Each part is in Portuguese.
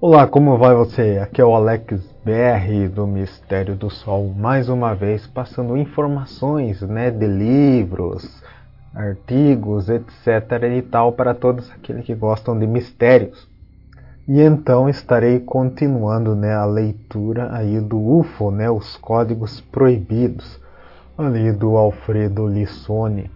Olá, como vai você? Aqui é o Alex BR do Mistério do Sol, mais uma vez passando informações né, de livros, artigos, etc. e tal para todos aqueles que gostam de mistérios. E então estarei continuando né, a leitura aí do UFO, né, os Códigos Proibidos, ali do Alfredo Lissone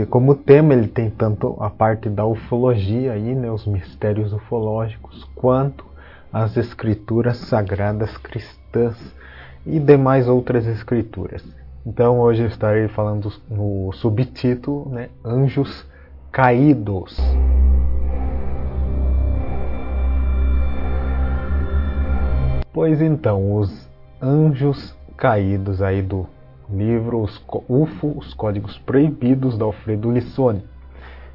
que como tema ele tem tanto a parte da ufologia aí, né, os mistérios ufológicos, quanto as escrituras sagradas cristãs e demais outras escrituras. Então hoje eu estarei falando no subtítulo, né, Anjos Caídos. Pois então, os anjos caídos aí do livro os UFO, Os Códigos Proibidos, da Alfredo Lissone.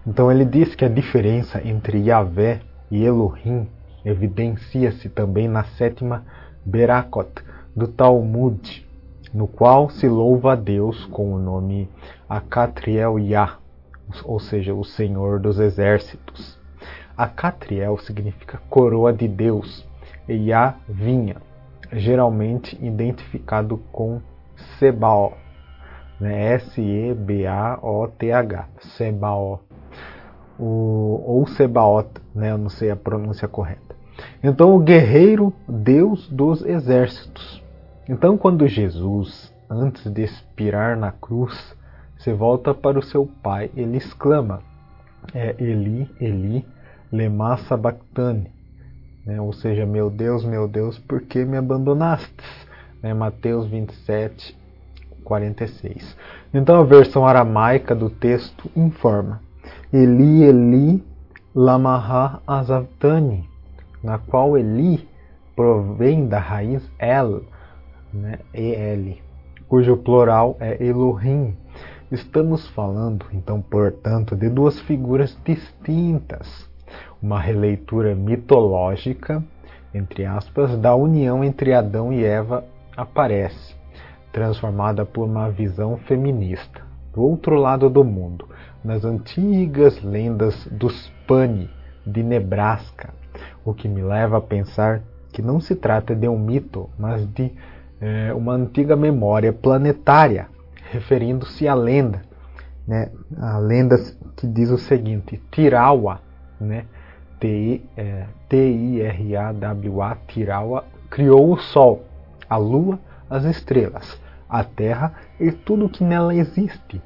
Então ele diz que a diferença entre Yahvé e Elohim evidencia-se também na sétima Berakot do Talmud, no qual se louva a Deus com o nome Akatriel Yah, ou seja, o Senhor dos Exércitos. Akatriel significa coroa de Deus e Yah vinha, geralmente identificado com Sebao, né? S-E-B-A-O-T-H, Sebao, o, ou Sebaot, né? Eu não sei a pronúncia correta. Então, o guerreiro, Deus dos exércitos. Então, quando Jesus, antes de expirar na cruz, se volta para o seu pai, ele exclama: é, Eli, Eli, lema sabachthani, né? ou seja, meu Deus, meu Deus, por que me abandonastes? né, Mateus 27, 46. Então a versão aramaica do texto informa: Eli, Eli, lamaha azavtani, na qual Eli provém da raiz El, né, cujo plural é Elohim. Estamos falando, então, portanto, de duas figuras distintas. Uma releitura mitológica, entre aspas, da união entre Adão e Eva aparece, transformada por uma visão feminista, do outro lado do mundo, nas antigas lendas dos Pani de Nebraska, o que me leva a pensar que não se trata de um mito, mas de é, uma antiga memória planetária, referindo-se à lenda, né, a lenda que diz o seguinte: Tirawa, né, T-I-R-A-W-A, é, Tirawa, criou o Sol a lua, as estrelas, a terra e tudo que nela existe.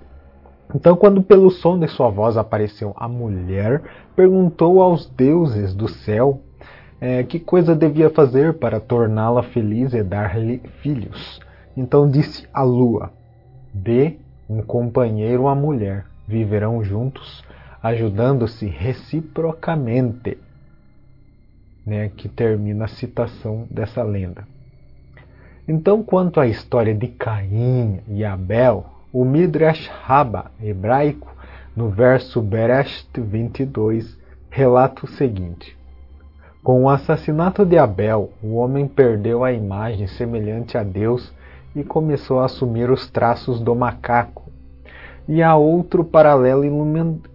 Então, quando pelo som de sua voz apareceu a mulher, perguntou aos deuses do céu é, que coisa devia fazer para torná-la feliz e dar-lhe filhos. Então disse a lua: Dê um companheiro à mulher, viverão juntos, ajudando-se reciprocamente. Né, que termina a citação dessa lenda. Então, quanto à história de Caim e Abel, o Midrash Rabba hebraico, no verso Bereshit 22, relata o seguinte: Com o assassinato de Abel, o homem perdeu a imagem semelhante a Deus e começou a assumir os traços do macaco. E há outro paralelo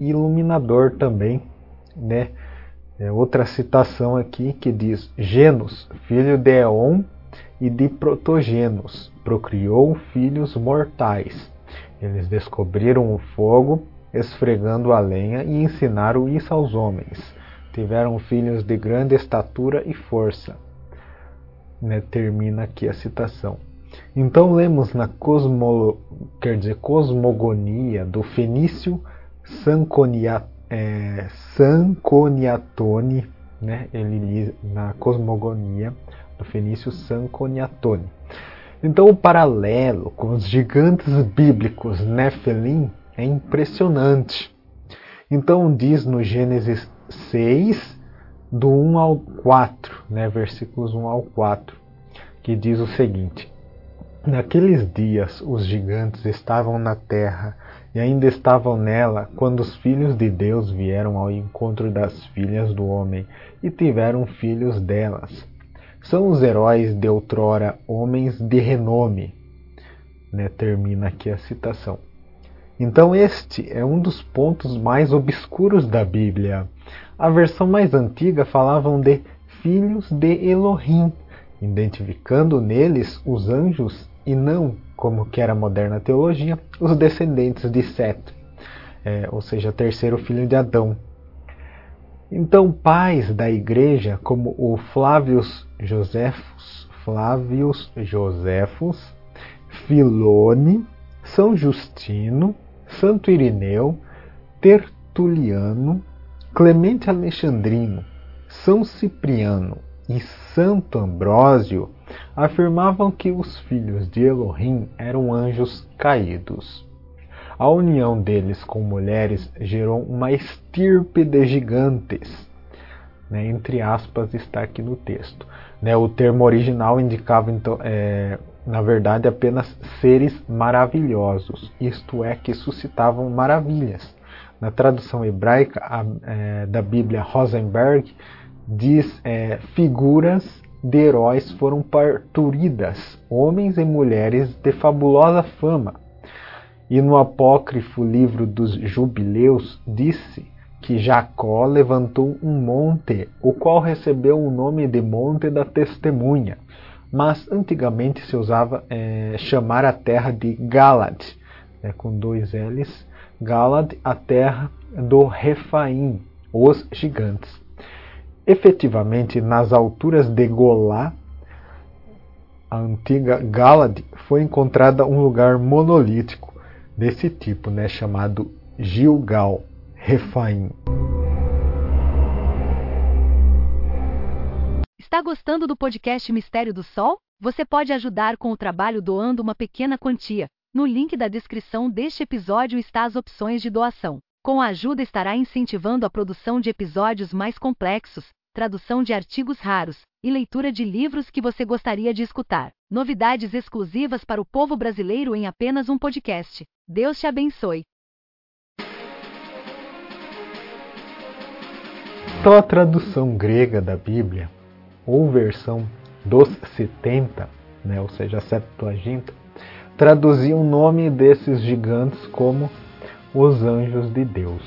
iluminador também, né? É outra citação aqui que diz: Genos, filho de Eon, e de Protogenos procriou filhos mortais. Eles descobriram o fogo, esfregando a lenha, e ensinaram isso aos homens. Tiveram filhos de grande estatura e força. Né, termina aqui a citação. Então lemos na cosmo, quer dizer, cosmogonia do fenício Sanconia, é, Sanconiatone, né, ele na cosmogonia do fenício Sanconiatone. Então o paralelo com os gigantes bíblicos Nephilim é impressionante. Então diz no Gênesis 6, do 1 ao 4, né, versículos 1 ao 4, que diz o seguinte: Naqueles dias os gigantes estavam na terra e ainda estavam nela quando os filhos de Deus vieram ao encontro das filhas do homem e tiveram filhos delas são os heróis de outrora homens de renome. Né? Termina aqui a citação. Então, este é um dos pontos mais obscuros da Bíblia. A versão mais antiga falavam de filhos de Elohim, identificando neles os anjos e não, como que era a moderna teologia, os descendentes de Sete, é, ou seja, terceiro filho de Adão. Então, pais da igreja, como o Flávios Josefos, Flávios Filone, São Justino, Santo Irineu, Tertuliano, Clemente Alexandrino, São Cipriano e Santo Ambrósio afirmavam que os filhos de Elohim eram anjos caídos. A união deles com mulheres gerou uma estirpe de gigantes. Né, entre aspas, está aqui no texto. Né, o termo original indicava, então, é, na verdade, apenas seres maravilhosos, isto é, que suscitavam maravilhas. Na tradução hebraica a, é, da Bíblia Rosenberg, diz é, figuras de heróis foram parturidas, homens e mulheres de fabulosa fama. E no apócrifo livro dos Jubileus disse que Jacó levantou um monte, o qual recebeu o nome de Monte da Testemunha. Mas antigamente se usava é, chamar a terra de Galad, né, com dois L's, Galad, a terra do Refaim, os gigantes. Efetivamente, nas alturas de Golá, a antiga Galad, foi encontrada um lugar monolítico desse tipo, né, chamado Gilgal, Refaim. Está gostando do podcast Mistério do Sol? Você pode ajudar com o trabalho doando uma pequena quantia. No link da descrição deste episódio está as opções de doação. Com a ajuda estará incentivando a produção de episódios mais complexos, tradução de artigos raros e leitura de livros que você gostaria de escutar. Novidades exclusivas para o povo brasileiro em apenas um podcast. Deus te abençoe. Então a tradução grega da Bíblia, ou versão dos 70, né, ou seja, a Septuaginta, traduzia o nome desses gigantes como os anjos de Deus.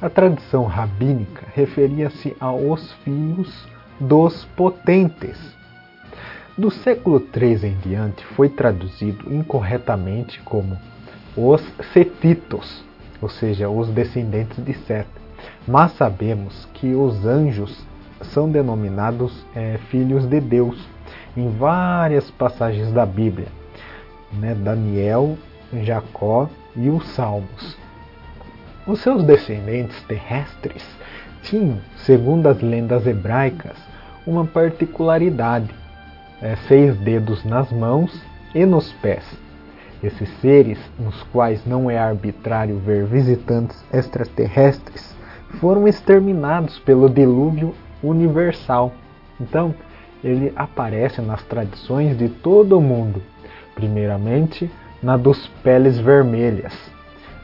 A tradição rabínica referia-se aos filhos dos potentes. Do século III em diante foi traduzido incorretamente como os setitos, ou seja, os descendentes de Sete. Mas sabemos que os anjos são denominados é, filhos de Deus em várias passagens da Bíblia né, Daniel, Jacó e os Salmos. Os seus descendentes terrestres tinham, segundo as lendas hebraicas, uma particularidade: é, seis dedos nas mãos e nos pés. Esses seres, nos quais não é arbitrário ver visitantes extraterrestres, foram exterminados pelo dilúvio universal. Então, ele aparece nas tradições de todo o mundo primeiramente na dos peles vermelhas,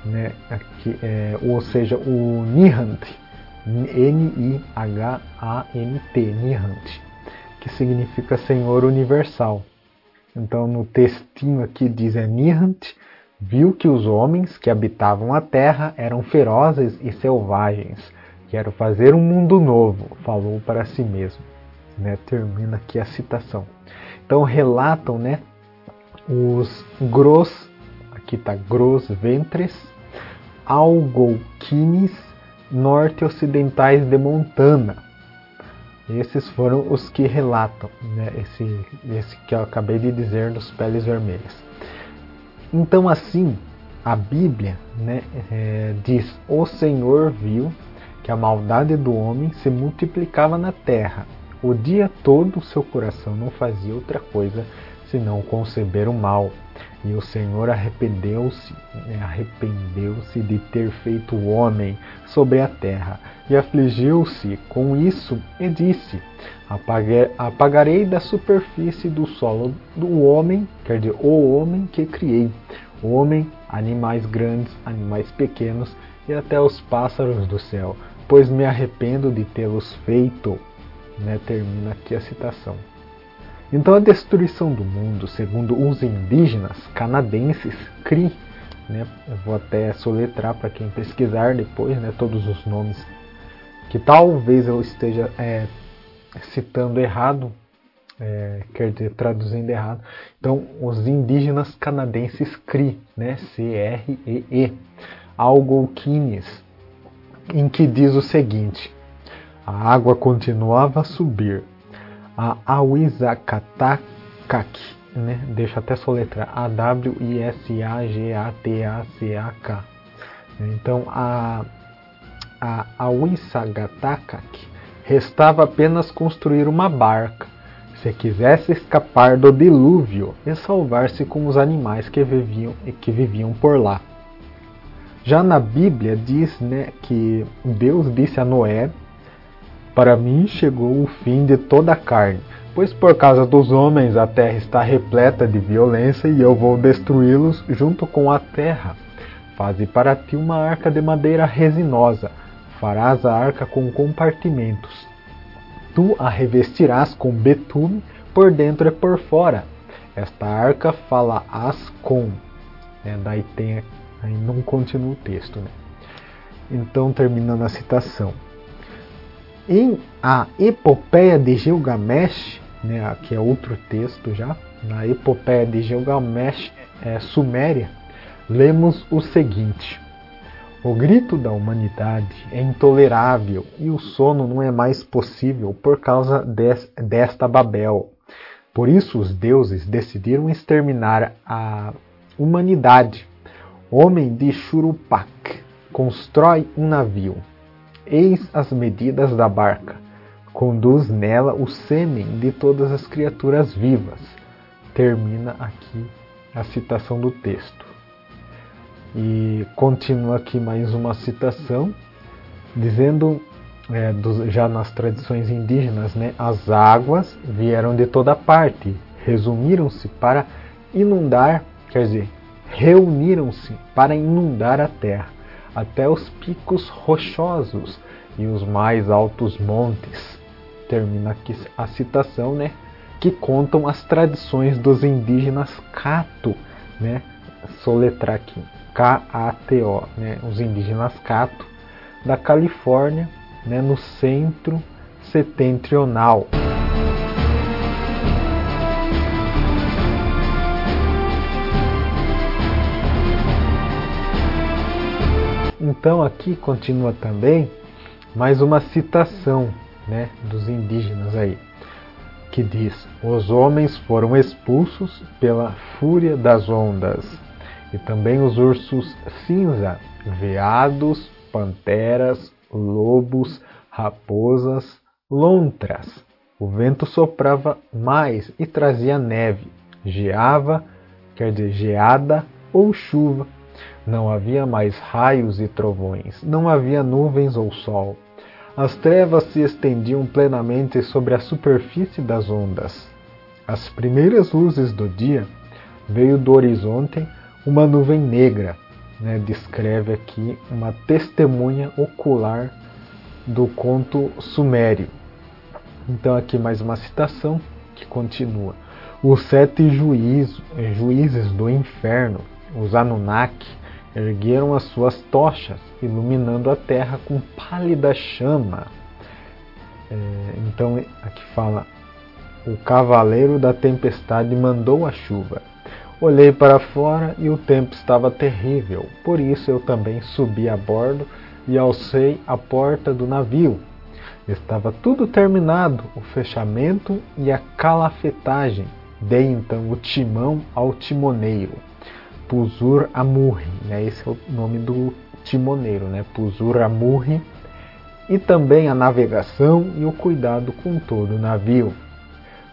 né? Aqui, é, ou seja, o Nihant, N-I-H-A-N-T, Nihant, que significa Senhor Universal. Então no textinho aqui diz é Nihant, viu que os homens que habitavam a terra eram ferozes e selvagens. Quero fazer um mundo novo, falou para si mesmo. Né? Termina aqui a citação. Então relatam né, os gros, aqui está gros ventres, algolquines norte-ocidentais de Montana. Esses foram os que relatam, né, esse, esse que eu acabei de dizer dos peles vermelhas. Então, assim, a Bíblia né, é, diz: O Senhor viu que a maldade do homem se multiplicava na terra. O dia todo seu coração não fazia outra coisa senão conceber o mal. E o Senhor arrependeu-se, né, arrependeu-se de ter feito o homem sobre a terra, e afligiu-se com isso, e disse: Apagarei da superfície do solo do homem, quer dizer, o homem que criei, homem, animais grandes, animais pequenos, e até os pássaros do céu, pois me arrependo de tê-los feito. Né, termina aqui a citação. Então a destruição do mundo, segundo os indígenas canadenses Cri, né, eu vou até soletrar para quem pesquisar depois né, todos os nomes que talvez eu esteja é, citando errado, é, quer dizer, traduzindo errado. Então, os indígenas canadenses CRI, né? C-R-E-E, Algonquines, em que diz o seguinte: a água continuava a subir. A Awisakatakak, né? deixa até soletrar, A-W-I-S-A-G-A-T-A-C-A-K. Então, a, a Awisagatakak restava apenas construir uma barca, se quisesse escapar do dilúvio e salvar-se com os animais que viviam, que viviam por lá. Já na Bíblia diz né, que Deus disse a Noé: Para mim chegou o fim de toda a carne, pois por causa dos homens a terra está repleta de violência e eu vou destruí-los junto com a terra. Faze para ti uma arca de madeira resinosa, farás a arca com compartimentos. Tu a revestirás com betume por dentro e por fora. Esta arca fala as com. Né? Daí tem Aí não continua o texto. Né? Então, terminando a citação. Em a Epopeia de Gilgamesh, né, que é outro texto já, na Epopeia de Gilgamesh é, Suméria, lemos o seguinte: O grito da humanidade é intolerável e o sono não é mais possível por causa des, desta Babel. Por isso, os deuses decidiram exterminar a humanidade Homem de Churupac, constrói um navio. Eis as medidas da barca. Conduz nela o sêmen de todas as criaturas vivas. Termina aqui a citação do texto. E continua aqui mais uma citação, dizendo, é, do, já nas tradições indígenas, né, as águas vieram de toda parte, resumiram-se para inundar, quer dizer, reuniram-se para inundar a terra, até os picos rochosos e os mais altos montes. Termina aqui a citação, né? Que contam as tradições dos indígenas Cato, né? Soletrar aqui, K-A-T-O, né? Os indígenas Cato da Califórnia, né? No centro setentrional. Então aqui continua também mais uma citação né, dos indígenas aí, que diz: Os homens foram expulsos pela fúria das ondas, e também os ursos cinza, veados, panteras, lobos, raposas, lontras. O vento soprava mais e trazia neve, geava, quer dizer, geada ou chuva não havia mais raios e trovões, não havia nuvens ou sol. As trevas se estendiam plenamente sobre a superfície das ondas. As primeiras luzes do dia veio do horizonte uma nuvem negra, né, descreve aqui uma testemunha ocular do conto sumério. Então aqui mais uma citação que continua. Os sete juízes, juízes do inferno, os Anunnaki, ergueram as suas tochas, iluminando a terra com pálida chama. É, então, aqui fala: O cavaleiro da tempestade mandou a chuva. Olhei para fora e o tempo estava terrível, por isso eu também subi a bordo e alcei a porta do navio. Estava tudo terminado, o fechamento e a calafetagem. Dei então o timão ao timoneiro Puzur Amurri, né? esse é o nome do timoneiro, né? Puzur Amurri, e também a navegação e o cuidado com todo o navio.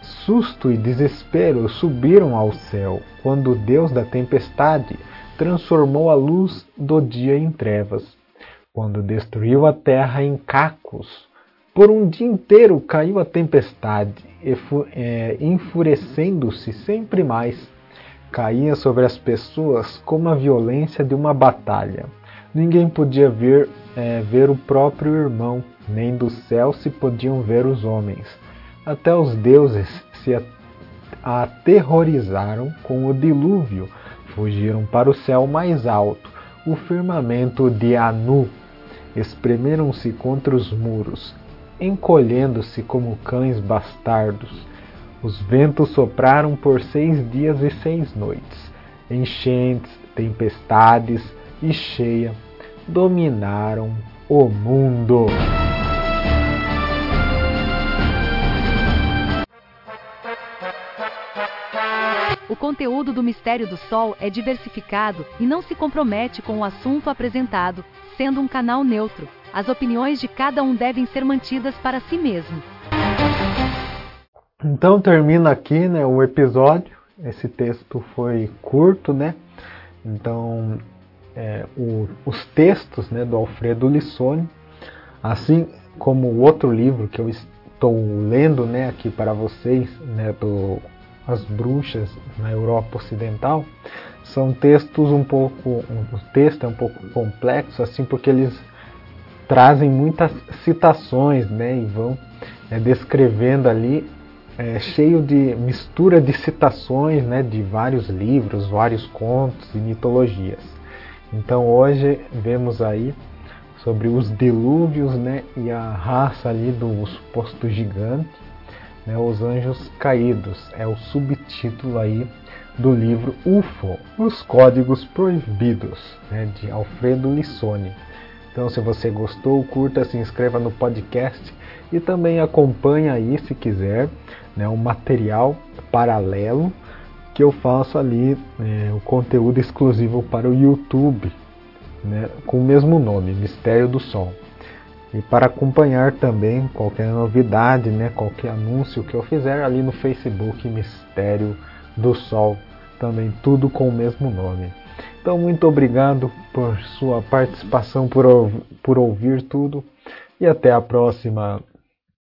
Susto e desespero subiram ao céu quando o Deus da tempestade transformou a luz do dia em trevas, quando destruiu a terra em cacos. Por um dia inteiro caiu a tempestade, é, enfurecendo-se sempre mais caía sobre as pessoas como a violência de uma batalha. Ninguém podia ver, é, ver o próprio irmão, nem do céu se podiam ver os homens. Até os deuses se aterrorizaram com o dilúvio, fugiram para o céu mais alto, o firmamento de Anu. Espremeram-se contra os muros, encolhendo-se como cães bastardos. Os ventos sopraram por seis dias e seis noites. Enchentes, tempestades e cheia dominaram o mundo. O conteúdo do Mistério do Sol é diversificado e não se compromete com o assunto apresentado, sendo um canal neutro. As opiniões de cada um devem ser mantidas para si mesmo. Então termina aqui né, o episódio. Esse texto foi curto, né? Então é, o, os textos né, do Alfredo Lissone, assim como o outro livro que eu estou lendo né, aqui para vocês, né, do As Bruxas na Europa Ocidental, são textos um pouco, o texto é um pouco complexo, assim, porque eles trazem muitas citações, né, e vão é, descrevendo ali é, cheio de mistura de citações, né, de vários livros, vários contos e mitologias. Então hoje vemos aí sobre os dilúvios, né, e a raça ali do suposto gigante, né, os anjos caídos. É o subtítulo aí do livro UFO, os códigos proibidos, né, de Alfredo Lissone. Então, se você gostou, curta, se inscreva no podcast e também acompanhe aí, se quiser, né, um material paralelo que eu faço ali, é, o conteúdo exclusivo para o YouTube, né, com o mesmo nome, Mistério do Sol. E para acompanhar também qualquer novidade, né, qualquer anúncio que eu fizer ali no Facebook, Mistério do Sol, também tudo com o mesmo nome. Então, muito obrigado por sua participação, por, por ouvir tudo e até a próxima.